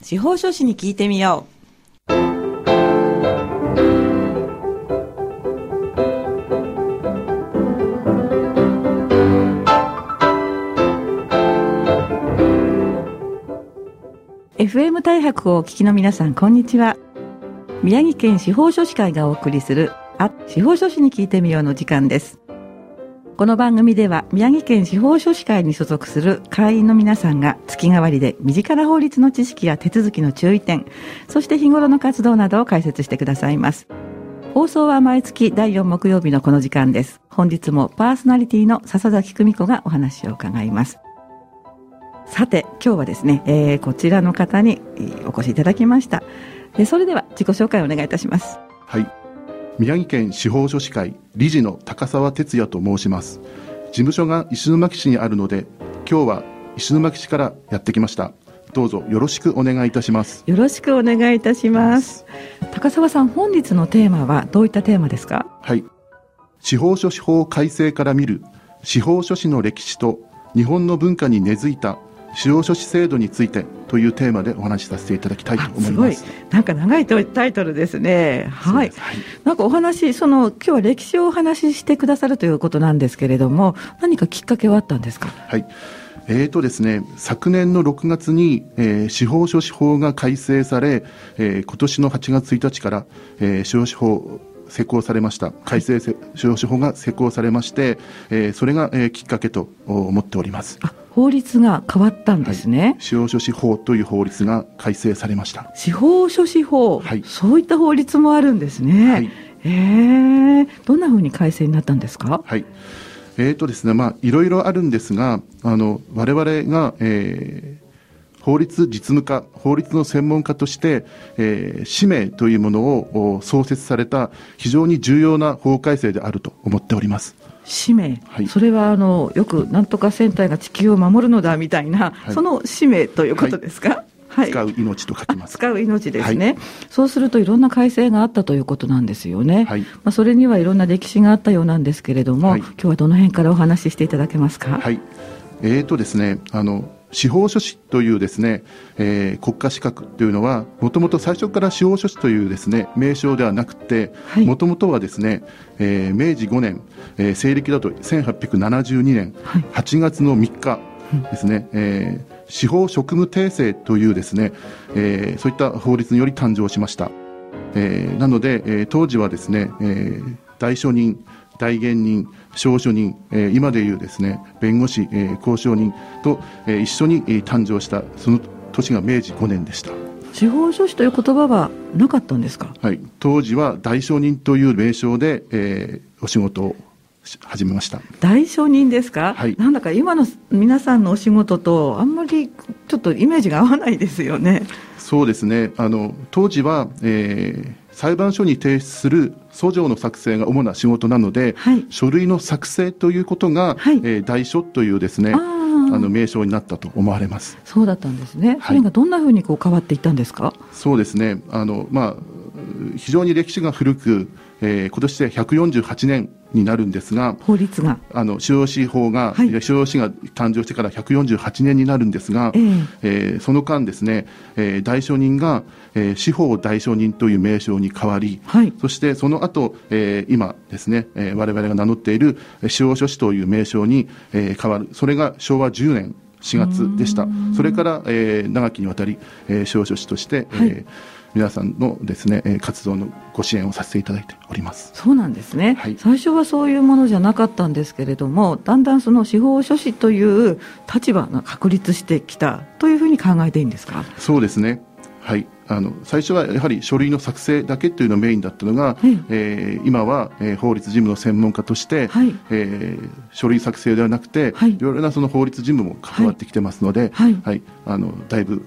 司法書士に聞いてみよう。FM 大白をお聞きの皆さん、こんにちは。宮城県司法書士会がお送りする、あ、司法書士に聞いてみようの時間です。この番組では宮城県司法書士会に所属する会員の皆さんが月替わりで身近な法律の知識や手続きの注意点、そして日頃の活動などを解説してくださいます。放送は毎月第4木曜日のこの時間です。本日もパーソナリティの笹崎久美子がお話を伺います。さて、今日はですね、えーこちらの方にお越しいただきました。えーそれでは自己紹介をお願いいたします。はい。宮城県司法書士会理事の高澤哲也と申します。事務所が石巻市にあるので、今日は石巻市からやってきました。どうぞよろしくお願いいたします。よろしくお願いいたします。高澤さん、本日のテーマはどういったテーマですか？はい。司法書士法改正から見る司法書士の歴史と日本の文化に根付いた司法書士制度についてというテーマでお話しさせていただきたいと思います。すごい。なんか長いタイトルですね。はい。なんかお話、その、今日は歴史をお話ししてくださるということなんですけれども、何かきっかけはあったんですか？はい。えーとですね、昨年の6月に、えー司法書士法が改正され、えー今年の8月1日から、えー司法書士法施行されました。改正せ司法書士法が施行されまして、えーそれが、えーきっかけとお思っております。あ、法律が変わったんですね。司法書士法という法律が改正されました。司法書士法、はいそういった法律もあるんですね。はいええどんな風に改正になったんですか？はい。えーとですね、まあ、いろいろあるんですが、あの、我々が、えー法律実務家、法律の専門家として、えー使命というものをお創設された非常に重要な法改正であると思っております。使命、はい。それはあのよくなんとか戦隊が地球を守るのだみたいな、はい。その使命ということですか、はい。使う命と書きます。使う命ですね、そうするといろんな改正があったということなんですよね、はい。まあ、それにはいろんな歴史があったようなんですけれども、はい。今日はどの辺からお話ししていただけますか、はい。えーとですね、あの、司法書士というですね、えー国家資格というのは、もともと最初から司法書士というですね、名称ではなくてはい、もともとはですね、えー明治5年、えー西暦だと1872年はい。8月の3日ですね、えー司法職務訂正というですね、えーそういった法律により誕生しました。えーなので、えー当時はですね、えー大書人、大言人、証書人、えー今でいうですね、弁護士、えー交渉人と、えー一緒に、えー誕生した、その年が明治5年でした。司法書士という言葉はなかったんですか？はい。当時は大証人という名称で、えーお仕事をし始めました。大承認ですか、はいなんだか今の皆さんのお仕事とあんまりちょっとイメージが合わないですよね。そうですね。あの、当時は、えー裁判所に提出する訴状の作成が主な仕事なので、はい書類の作成ということが、はいえー大書というですね、あの名称になったと思われます。そうだったんですね。はいそれがどんなふうにこう変わっていったんですか？そうですね。あの、まあ、非常に歴史が古く、えー今年で148年になるんですが、法律が。あの、司法士法が、はいいや司法士が誕生してから148年になるんですが、えええーその間ですね、えー大証人が、えー司法大証人という名称に変わり、はい。そしてその後、えー今ですね、えー我々が名乗っているえー司法書士という名称に、えー変わる。それが昭和10年4月でした。それから、えー長きにわたり、えー司法書士として、はいえー皆さんのですね、えー活動のご支援をさせていただいております。そうなんですね、はい最初はそういうものじゃなかったんですけれども、だんだんその司法書士という立場が確立してきたというふうに考えていいんですか？そうですね。はい。あの、最初はやはり書類の作成だけというのがメインだったのが、はいえー今は、えー法律事務の専門家として、はい。えー書類作成ではなくて、はい。いろいろなその法律事務も関わってきてますので、はい。あの、だいぶ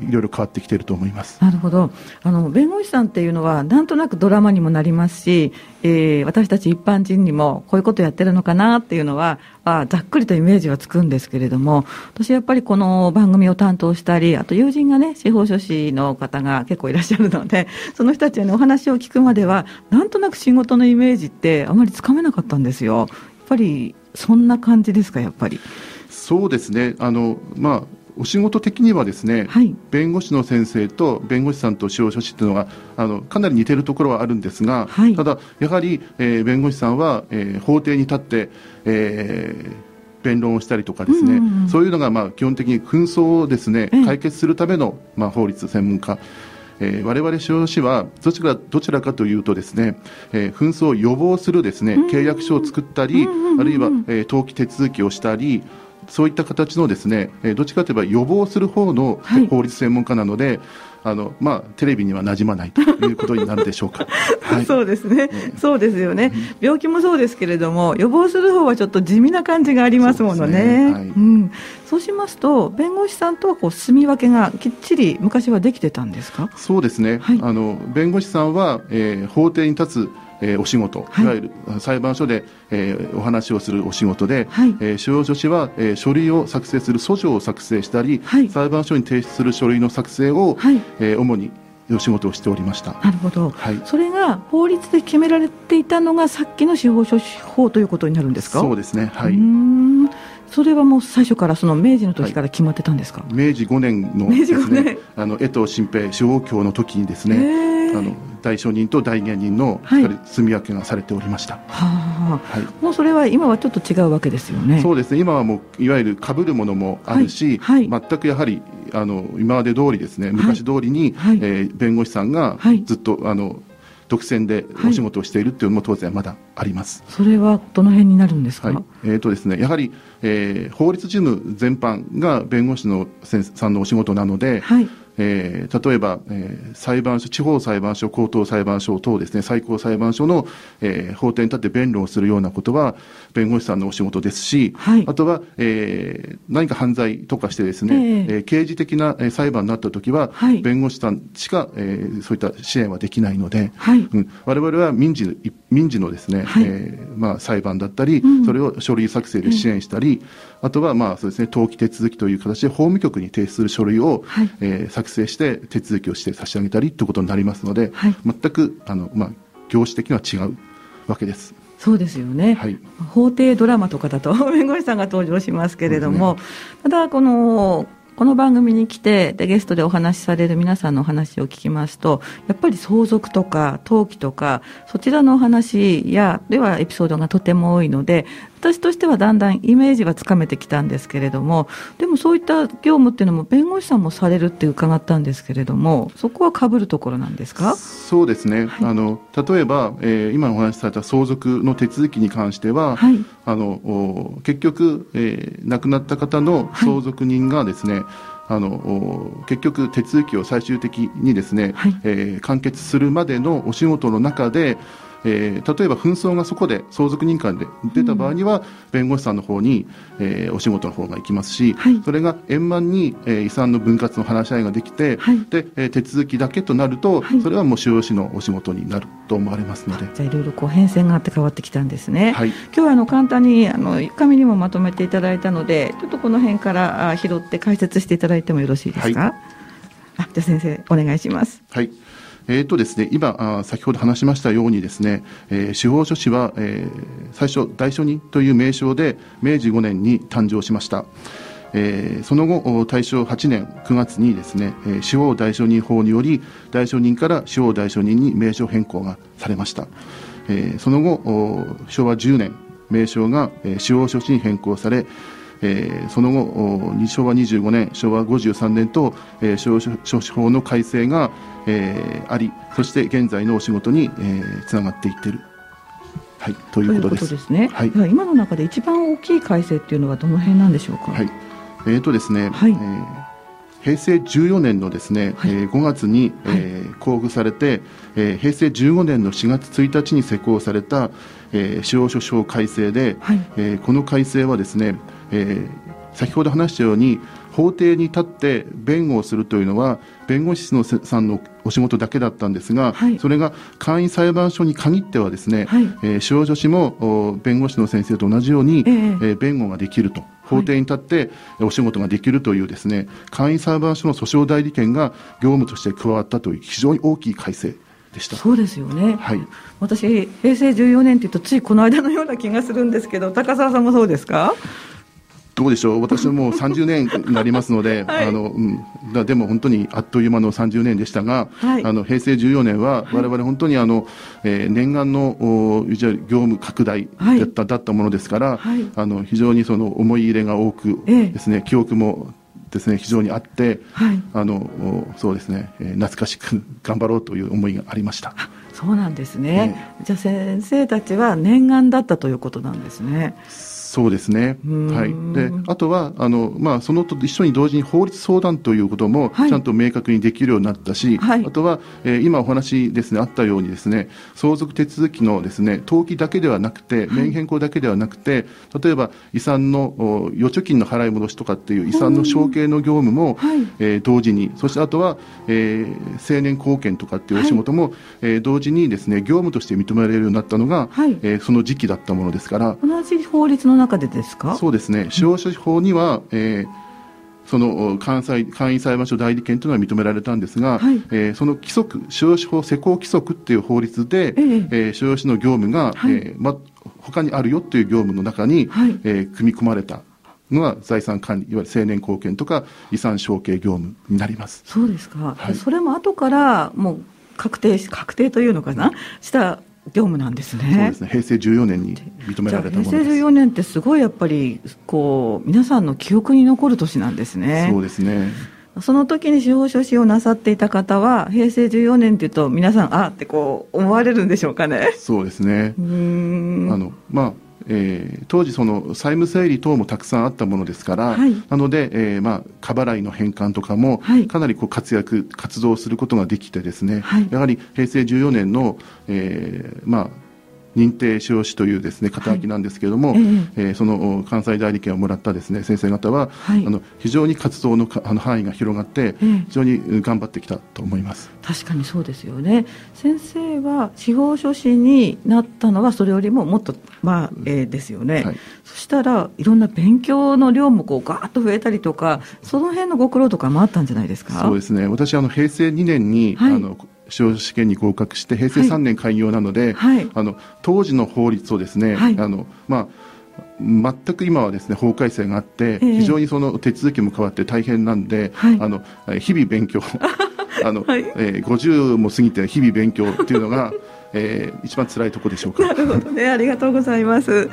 いろいろ変わってきていると思います。なるほどあの弁護士さんっていうのは、なんとなくドラマにもなりますし、えー私たち一般人にもこういうことやってるのかなっていうのは、あざっくりとイメージはつくんですけれども、私、やっぱりこの番組を担当したり、あと友人がね、司法書士の方が結構いらっしゃるので、その人たちにお話を聞くまでは、なんとなく仕事のイメージってあまりつかめなかったんですよ。やっぱりそんな感じですか、やっぱり。そうですね。あの、まあ、お仕事的にはですね、はい。弁護士の先生と弁護士さんと司法書士っていうのがあのかなり似てるところはあるんですが、はい。ただやはり、えー弁護士さんは、えー法廷に立って、えー弁論をしたりとかですね、うんうんうんそういうのがまあ基本的に紛争をですねええ。解決するためのまあ法律専門家。えー我々司法書士はどちらどちらかというとですね、えー紛争を予防するですね契約書を作ったり、うんうんうんうん。あるいは、えー登記手続きをしたりそういった形のですね、えーどっちかといえば予防する方のはい。法律専門家なので、あのまあ、テレビには馴染まないということになるでしょうか。はい、そうですね、そうですよね、病気もそうですけれども、予防する方はちょっと地味な感じがありますものね。ね。はい。うん、そうしますと、弁護士さんとはこう住み分けがきっちり昔はできてたんですか？そうですね、はい。あの弁護士さんは、えー法廷に立つ、えーお仕事、はい。い、わゆる裁判所で、えーお話をするお仕事で、はい。えー司法書士は、えー書類を作成する訴状を作成したり、はい。裁判所に提出する書類の作成を、はい。えー主にお仕事をしておりました。なるほど、はい。それが法律で決められていたのが、さっきの司法書士法ということになるんですか？そうですね、はい、それはもう最初から、その明治の時から決まってたんですか、明治5年の明治5ですね年、あの江藤新平司法卿の時にですへね、ーあの大証人と大言人のはい。2人住み分けがされておりました。はあ、はい。もうそれは今はちょっと違うわけですよね。そうですね。今はもういわゆる被るものもあるし、はい。は全くやはりあの今まで通りですね昔通りに、はい。えー弁護士さんがはい。ずっと、あの独占ではい。お仕事をしているっていうのも当然まだあります。それはどの辺になるんですか？はい。えーとですね、やはり、えー法律事務全般が弁護士の先生さんのお仕事なので、はいえー例えば、えー裁判所、地方裁判所、高等裁判所等ですね、最高裁判所の、えー法廷に立って弁論をするようなことは、弁護士さんのお仕事ですし、はい。あとは、えー何か犯罪とかしてですね、ええ。えー刑事的なえー裁判になったときは、はい。弁護士さんしか、えーそういった支援はできないので、はい。うん、我々は民事民事のですね、はい。えーまあ、裁判だったり、うん。それを書類作成で支援したり、あとはまあそうですね登記手続きという形で法務局に提出する書類を、はい。えー作成して手続きをして差し上げたりということになりますので、はい。全くあの、まあ、業種的には違うわけです。そうですよね、はい。法廷ドラマとかだと 弁護士さんが登場しますけれども、ただこのこの番組に来てでゲストでお話しされる皆さんのお話を聞きますとやっぱり相続とか登記とかそちらのお話やではエピソードがとても多いので私としてはだんだんイメージはつかめてきたんですけれどもでもそういった業務っていうのも弁護士さんもされるって伺ったんですけれどもそこはかぶるところなんですか？そうですね、はい。あの例えば、えー今お話しされた相続の手続きに関しては、はい。あのお結局、えー亡くなった方の相続人がですね、あのお結局手続きを最終的にですね、はい。えー完結するまでのお仕事の中で、えー例えば紛争がそこで相続人間で出た場合には、弁護士さんの方に、えーお仕事の方が行きますし、はいそれが円満に、えー遺産の分割の話し合いができて、はいでえー手続きだけとなると、はいそれはもう使用士のお仕事になると思われますので。じゃあいろいろこう変遷があって変わってきたんですね。はい今日はあの簡単にあの紙にもまとめていただいたので、ちょっとこの辺からあ拾って解説していただいてもよろしいですか？はいあ、じゃあ先生お願いします。はい。えーとですね、今あ先ほど話しましたようにですね、えー司法書士は、えー最初大書人という名称で明治5年に誕生しました。えーその後大正8年9月にですね、え司法大書人法により大書人から司法大書人に名称変更がされました。えその後昭和10年名称が、え司法書士に変更され、えーその後お昭和25年昭和53年と、えー司法書士法の改正が、えーありそして現在のお仕事に、えーつながっていっている、はい、ということです。ね。はい。では今の中で一番大きい改正っていうのはどの辺なんでしょうか？はい、えーとですね、はい。えー平成14年のですね、はい。えー5月に、えー公布されて、えー平成15年の4月1日に施行された、えー司法書士法改正で、はい。えーこの改正はですね、えー先ほど話したように法廷に立って弁護をするというのは弁護士のせさんのお仕事だけだったんですが、はいそれが簡易裁判所に限ってはですね、はいえー司法書士もお弁護士の先生と同じように、えええー弁護ができると法廷に立ってお仕事ができるというですね簡易裁判所の訴訟代理権が業務として加わったという非常に大きい改正でした。そうですよね。はい私平成14年っていうとついこの間のような気がするんですけど、高澤さんもそうですか？どうでしょう？私はもう30年になりますので、はい。あのうん、だでも本当にあっという間の30年でしたが、はい。あの平成14年は我々本当にあの、えー念願のお業務拡大はい。だった,、だったものですから、はい。あの非常にその思い入れが多くええ。ですね、記憶もですね非常にあって、はい。あのおそうですね、えー懐かしく頑張ろうという思いがありました。そうなんですね、じゃあ先生たちは念願だったということなんですねそうですね。はい。で、あとは、あの、まあ、そのと一緒に同時に法律相談ということも、はい。ちゃんと明確にできるようになったし、はい。あとは、えー今お話ですね、あったようにですね、相続手続きのですね、登記だけではなくて、免変更だけではなくて、例えば、遺産のお預貯金の払い戻しとかっていう遺産の承継の業務も、はい。えー同時に、そしてあとは、えー青年貢献とかっていうお仕事も、えー同時にですね、業務として認められるようになったのが、はい。えーその時期だったものですから、同じ法律の中でですか？そうですね、司法書士法には、えーそのお関西簡易裁判所代理権というのは認められたんですが、はい。えーその規則、司法書士法施行規則っていう法律で、ええ。えー司法書士の業務が、はい。えーま、他にあるよっていう業務の中に、はい。えー組み込まれたのが財産管理、いわゆる青年貢献とか遺産承継業務になります。そうですか、はい。それも後からもう確定し確定というのかな？した業務なんですねそうですね、平成14年に認められた平成ものです。14年ってすごいやっぱりこう皆さんの記憶に残る年なんですねそうですね。その時に司法書士をなさっていた方は平成14年っていうと皆さんあってこう思われるんでしょうかねそうですねう。ーんあのまあえー当時、その債務整理等もたくさんあったものですから、はい。なので、えーまあ、過払いの返還とかもはい。かなりこう活躍、活動することができてですね、はい。やはり平成14年の、えーまあ、認定司法士というですね肩書きなんですけれども、ええ。ーそのお関西代理権をもらったですね先生方は、はい。あの非常に活動のかあの範囲が広がって、ええ。非常にうん頑張ってきたと思います。確かにそうですよね。先生は司法書士になったのはそれよりももっと前ですよね、はい。そしたらいろんな勉強の量もこうガーッと増えたりとかその辺のご苦労とかもあったんじゃないですか？そうですね。私あの平成2年に、はい。あの司法試験に合格して平成3年開業なので、はい。あの当時の法律をですね、はい。あのまあ全く今はですね法改正があって、ええ。非常にその手続きも変わって大変なんで、はい。あのえー日々勉強 あの、はい。えー50も過ぎて日々勉強っていうのが、えー一番辛いところでしょうか。な。るほどね、ありがとうございます。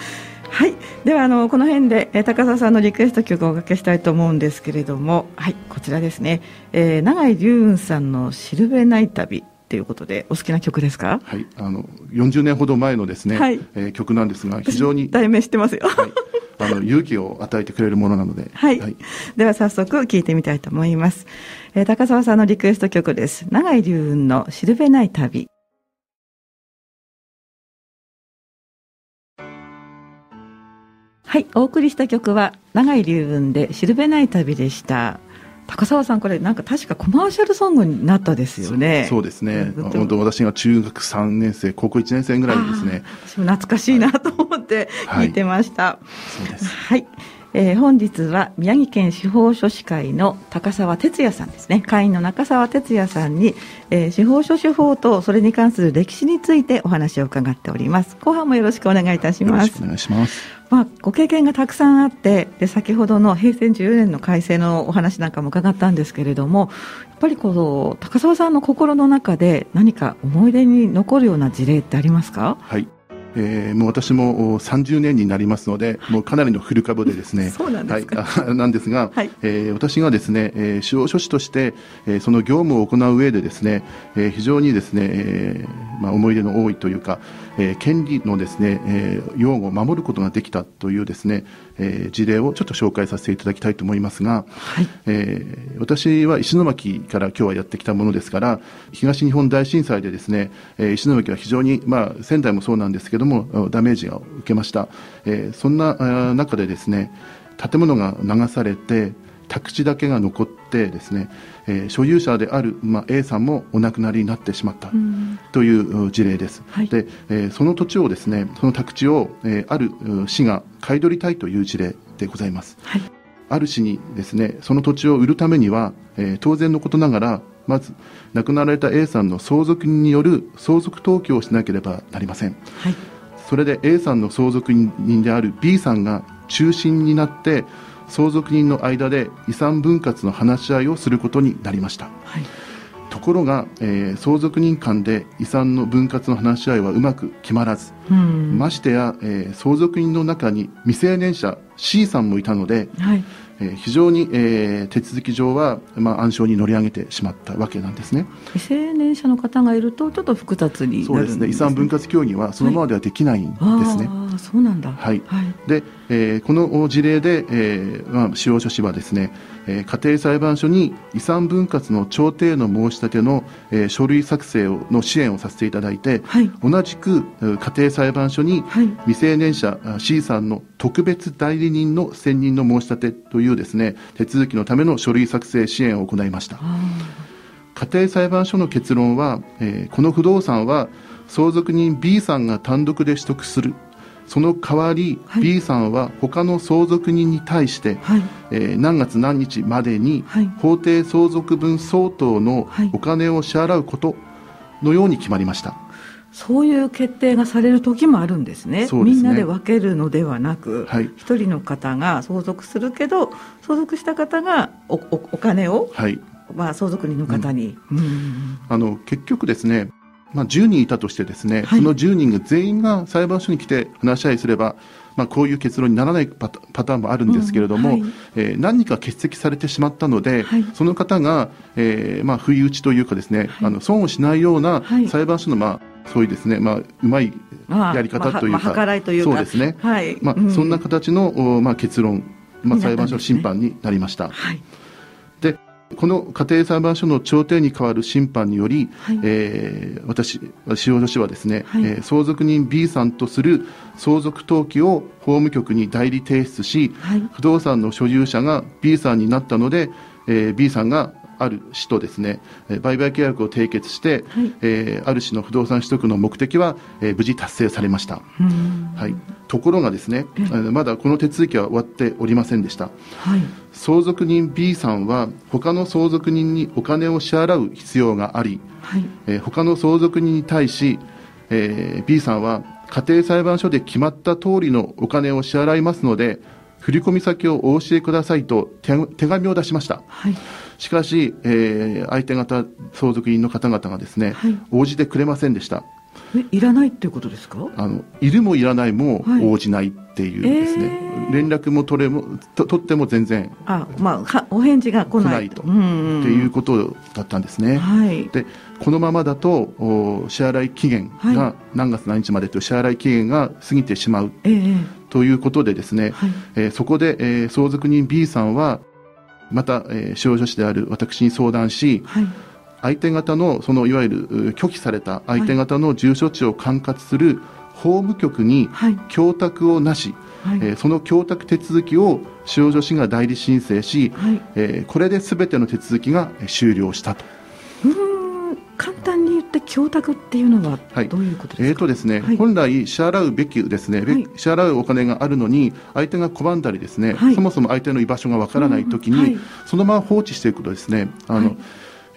はい、ではあのこの辺で、えー高澤さんのリクエスト曲をおかけしたいと思うんですけれども、はい、こちらですね。えー、永井龍雲さんのシルベナイ旅ということで、お好きな曲ですか？はい、あの40年ほど前のですね、はいえー曲なんですが非常に、題名知ってますよ。はい、あの勇気を与えてくれるものなので、はい、では早速聞いてみたいと思います。えー、高澤さんのリクエスト曲です。永井龍雲のシルベナイ旅。はい、お送りした曲は永井龍雲でシルベナイ旅でした。高澤さん、これなんか確かコマーシャルソングになったですよね。そうですね、うん本当、私が中学3年生、高校1年生ぐらいですね、懐かしいなと思って聞いてました。そうです。はい、えー本日は宮城県司法書士会の高澤哲也さんですね会員の中澤哲也さんに、えー司法書士法とそれに関する歴史についてお話を伺っております後半もよろしくお願いいたしますよろしくお願いします。まあ、ご経験がたくさんあってで先ほどの平成14年の改正のお話なんかも伺ったんですけれどもやっぱりこう高澤さんの心の中で何か思い出に残るような事例ってありますか？はい。えーもう私もお30年になりますので、もうかなりの古株でですね。そうなんですか。はい、あなんですが、はい。えー私がですね、えー司法書士として、えーその業務を行う上でですね、えー非常にですね、えーまあ、思い出の多いというか、えー権利のですね、えー用語を守ることができたというですね、えー事例をちょっと紹介させていただきたいと思いますが、はい。えー私は石巻から今日はやってきたものですから東日本大震災でですね、えー石巻は非常に、まあ、仙台もそうなんですけどもダメージを受けました、えーそんな中でですね建物が流されて宅地だけが残ってですね、えー所有者である、まあ、A さんもお亡くなりになってしまったうん。というう事例です、はい。でえーその土地をですねその宅地を、えーあるう市が買い取りたいという事例でございます。はい。ある市にですねその土地を売るためには、えー当然のことながらまず亡くなられた A さんの相続人による相続登記をしなければなりません。はい。それで A さんの相続人である B さんが中心になって相続人の間で遺産分割の話し合いをすることになりました。はい。ところが、えー相続人間で遺産の分割の話し合いはうまく決まらず、うん。ましてや、えー相続人の中に未成年者 C さんもいたので、はい。えー非常に、えー手続き上は、まあ、暗礁に乗り上げてしまったわけなんですね。未成年者の方がいるとちょっと複雑になるんですそうですね。遺産分割協議はそのままではできないんですね。ああそうなんだ。はい。はい。で、えーこの事例で、えーまあ、司法書士はですね、えー家庭裁判所に遺産分割の調停の申し立ての、えー書類作成をの支援をさせていただいて、はい。同じくえー家庭裁判所にはい。未成年者あ C さんの特別代理人の選任の申し立てというですね手続きのための書類作成支援を行いました。あ家庭裁判所の結論は、えーこの不動産は相続人 B さんが単独で取得するその代わり、はい。B さんは他の相続人に対して、ーはい。えー何月何日までにはい。法定相続分相当のはい。お金を支払うことのように決まりました、そういう決定がされる時もあるんですね。ね。みんなで分けるのではなくはい。一、人の方が相続するけど相続した方がおおお金を、はい。まあ、相続人の方に、うん。あの結局ですね、まあ、10人いたとしてですね、はい。その10人が全員が裁判所に来て話し合いすれば、まあ、こういう結論にならないパターンもあるんですけれども、うんはい。えー何人か欠席されてしまったので、はい。その方が、えーまあ、不意打ちというかですね、はい。あの損をしないようなはい。裁判所の、まあ、そういうですね、まあ、うまいまあやり方というか、まあまあうか。そうですね、はい、まあうん。そんな形の、おまあ、結論、まあ、裁判所審判になりました。はい。でこの家庭裁判所の調停に代わる審判により、はい。えー私、司法書士はですね、はい。えー相続人 B さんとする相続登記を法務局に代理提出し、はい。不動産の所有者が B さんになったので、えー B さんがある市とですね、えー売買契約を締結して、はい。えーある市の不動産取得の目的は、えー無事達成されました。うん。はい、ところがですね、えーまだこの手続きは終わっておりませんでした。はい。相続人 B さんは他の相続人にお金を支払う必要があり、はい。えー他の相続人に対し、えー B さんは家庭裁判所で決まった通りのお金を支払いますので振込先をお教えくださいと手手紙を出しました。はいしかし、えー相手方相続人の方々がですね、はい。応じてくれませんでした。えいらないっていうことですか？あのいるもいらないもはい。応じないっていうですね、えー。連絡も取れもと取っても全然あまあはお返事が来ないと。うんっていうことだったんですね。はい。でこのままだとお支払い期限はが何月何日までという支払い期限が過ぎてしまうええ。ということでですね、はい。えーそこで、えー相続人 B さんはまた、えー司法書士である私に相談しはい。相手方のそのいわゆるう拒否された相手方の住所地を管轄する法務局にはい。供託をなし、はい。えーその供託手続きを司法書士が代理申請し、はい。えーこれで全ての手続きがえー終了したと。うーん簡単供託っていうのははい。どういうことですか、えーとですねはい。本来支払うべきですね、べはい。支払うお金があるのに相手が拒んだりですね、はい。そもそも相手の居場所がわからないときに、そのまま放置していくとですねあの、はい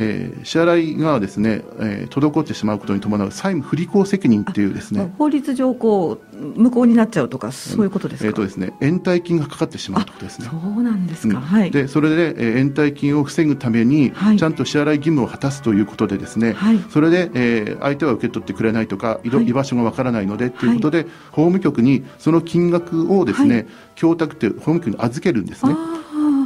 えー支払いがですね、えー滞ってしまうことに伴う債務不履行責任っていうですまあね法律上こう無効になっちゃうとかそういうことですか、えーとですね延滞金がかかってしまうということですね。そうなんですか、うん。はい。でそれで、えー延滞金を防ぐために、はい。ちゃんと支払い義務を果たすということでですね、はい。それで、えー相手は受け取ってくれないとか、居居場所がわからないのでということで、法務局にその金額をですね、はい。供託って法務局に預けるんですね。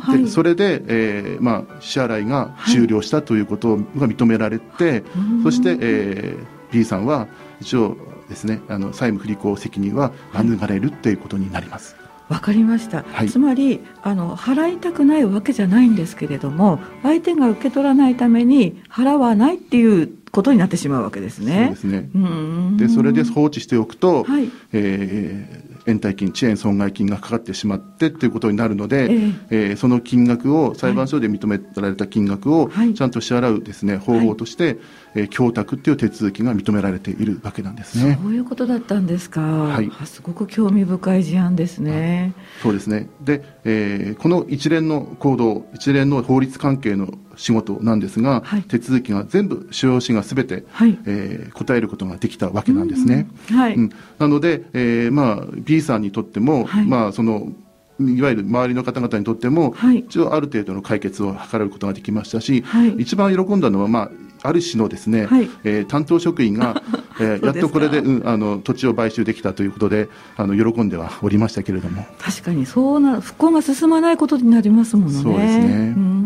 はい。でそれで、えーまあ、支払いが終了したということが認められて、うん。そして、えー B さんは一応ですねあの債務不履行責任は免れるっていうことになります。わかりました、はい。つまりあの払いたくないわけじゃないんですけれども相手が受け取らないために払わないっていうことになってしまうわけですそうねですね。うーん。でそれで放置しておくと、はい。えー延滞金、遅延損害金がかかってしまってということになるので、ええ。ーその金額を裁判所で認められた金額をはい。ちゃんと支払うですね方法として、えー供託っていう手続きが認められているわけなんですね。そういうことだったんですか、い。あすごく興味深い事案ですね。そうですね。で、えーこの一連の行動一連の法律関係の仕事なんですが、はい。手続きが全部司法士がすべて、はい。えー答えることができたわけなんですね。はい、うん。なので、えーまあ、B さんにとっても、はい。まあ、そのいわゆる周りの方々にとっても、はい。一応ある程度の解決を図ることができましたし、はい。一番喜んだのは、まあ、ある市のですね、はい。えー担当職員が、えーやっとこれで、うん、あの土地を買収できたということであの喜んではおりましたけれども。確かにそうな復興が進まないことになりますものね。そうですね。うん。まあ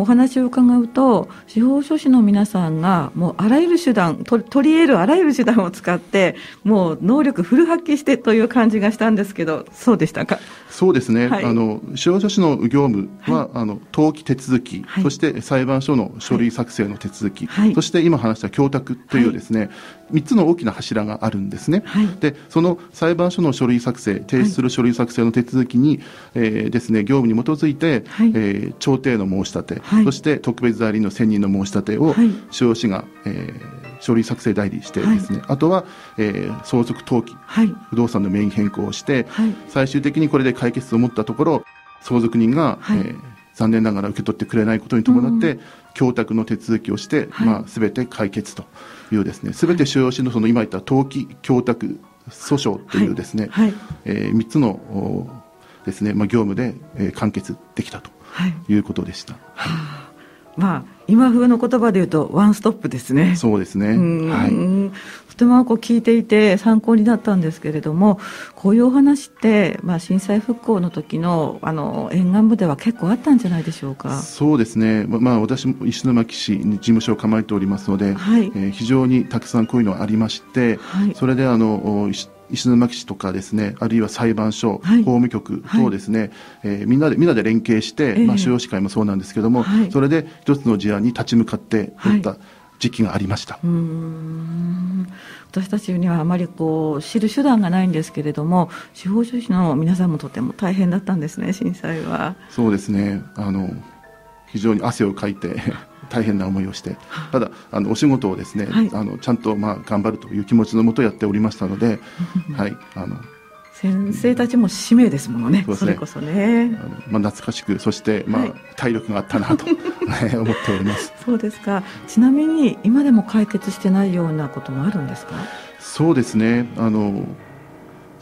お話を伺うと司法書士の皆さんがもうあらゆる手段と取り得るあらゆる手段を使ってもう能力フル発揮してという感じがしたんですけどそうでしたか？そうですね、はい。あの司法書士の業務は、あの登記手続き、はい。そして裁判所の書類作成の手続き、はい。そして今話した供託というですね、3つの大きな柱があるんですね。はい。でその裁判所の書類作成提出する書類作成の手続きに、えーですね、業務に基づいて、はい。えー調停の申し立て、はい。そして特別代理人の選任の申し立てを、はい。司法士が、えー書類作成代理してですね、あとは、えー相続登記はい。不動産の名義変更をして、はい。最終的にこれで解決と思ったところ相続人が、はい。えー残念ながら受け取ってくれないことに伴って、供託の手続きをして、はい。まあ、全て解決というですね全て主要市のその今言った登記供託訴訟というですね、はい。え3つのおですね、まあ、業務で、えー完結できたとはい。いうことでした。まあ今風の言葉で言うとワンストップですね。そうですね。うんはい。とてもこう聞いていて参考になったんですけれどもこういうお話って、まあ、震災復興の時のあの沿岸部では結構あったんじゃないでしょうか。そうですね、ままあ、私も石巻市に事務所を構えておりますので、はいえー非常にたくさんこういうのがありまして、はいそれであのお石石巻市とかですねあるいは裁判所、はい。法務局等ですね、えーみんなでみんなで連携して、ええ。まあ、司法士会もそうなんですけども、はい。それで一つの事案に立ち向かってい。った時期がありました。私たちにはあまりこう知る手段がないんですけれども司法書士の皆さんもとても大変だったんですね震災は。そうですね。あの非常に汗をかいて大変な思いをしてただあのお仕事をですね、はい。あのちゃんとまあ頑張るという気持ちのもとやっておりましたので、はいあの先生たちも使命ですものねそね。それこそね。まあ、懐かしくそして、まあはい。体力があったなと はい思っております。そうですか。ちなみに今でも解決してないようなこともあるんですか？そうですね。あの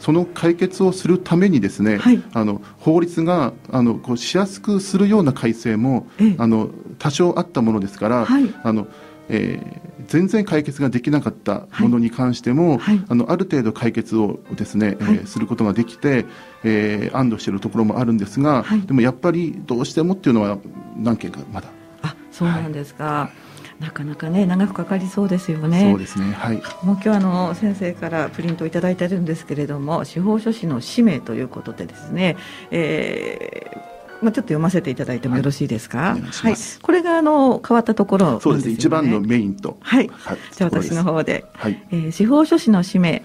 その解決をするためにですね、はい。あの法律があのこうしやすくするような改正も、ええ。あの多少あったものですから、はい。あのえー全然解決ができなかったものに関しても、はい。あのある程度解決をですね、えーはい。することができて、えー安堵しているところもあるんですが、はい。でもやっぱりどうしてもっていうのは何件かまだ、あそうなんですか、なかなかね長くかかりそうですよね。そうですね。はい。もう今日あの先生からプリントをいただいてるんですけれども司法書士の使命ということでですね、えーまあ、ちょっと読ませていただいてもよろしいですか、はいお願いこれがあの変わったところね、そうですね。一番のメインと。はい、はい。じゃあ私の方で、はい。えー司法書士の使命。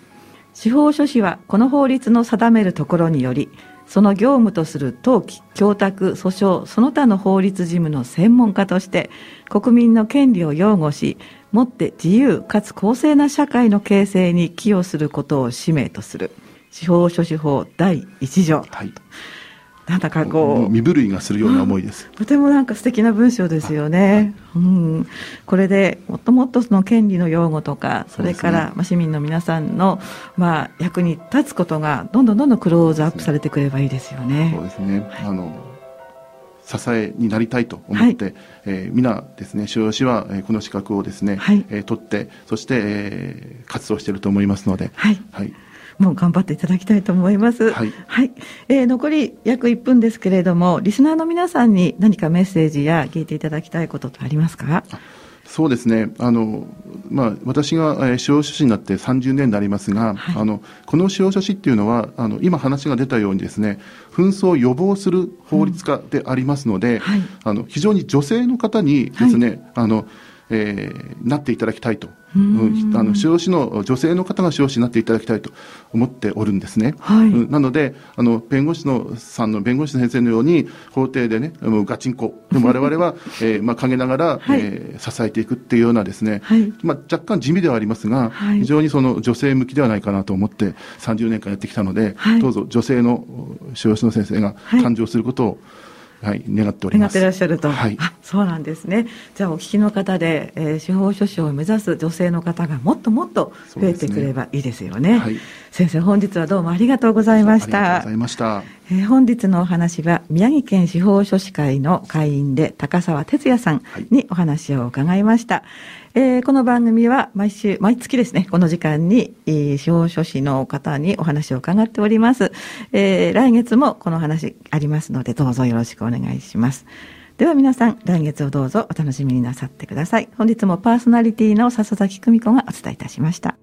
司法書士はこの法律の定めるところによりその業務とする登記供託訴訟その他の法律事務の専門家として国民の権利を擁護しもって自由かつ公正な社会の形成に寄与することを使命とする。司法書士法第1条。はい。なんだかもこう。う身震いがするような思いです、とてもなんか素敵な文章ですよね。うん、これでもっともっとその権利の擁護とか、それから、まあ市民の皆さんのまあ役に立つことがどんどんどんどんクローズアップされてくればいいですよそうね。ですね、あの支えになりたいと思って、えー皆ですね所要氏は、えーこの資格をですね、はい。えー取ってそして、えー活動していると思いますので、はい、はい、もう頑張っていただきたいと思います。はい。えー残り約1分ですけれども、リスナーの皆さんに何かメッセージや聞いていただきたいことってありますか？そうですね。あの、まあ、私が、えー司法書士になって30年になりますが、はい。あのこの司法書士っていうのはあの今話が出たようにですね紛争を予防する法律家でありますので、はい。あの非常に女性の方にですね、あのえーなっていただきたいと、うん。あの司法士の女性の方が司法士になっていただきたいと思っておるんですね。はい。うん。なのであの弁護士のさんの弁護士の先生のように法廷でねもうガチンコ。でも我々は、えーまあ、陰ながら、はい。えー支えていくっていうようなですね、はい。まあ、若干地味ではありますが、はい。非常にその女性向きではないかなと思って30年間やってきたので、はい。どうぞ女性の司法士の先生がはい。誕生することを、はい願っております。願ってらっしゃると、はい。あそうなんですね。じゃあお聞きの方で、えー司法書士を目指す女性の方がもっともっと増えてくればいいですよね。はい。先生本日はどうもありがとうございましありがとうたございました。えー、本日のお話は宮城県司法書士会の会員で高澤哲也さんにお話を伺いました。はい、えー、この番組は毎週、毎月ですね、この時間に、えー、司法書士の方にお話を伺っております。えー、来月もこの話ありますので、どうぞよろしくお願いします。では皆さん、来月をどうぞお楽しみになさってください。本日もパーソナリティの笹崎久美子がお伝えいたしました。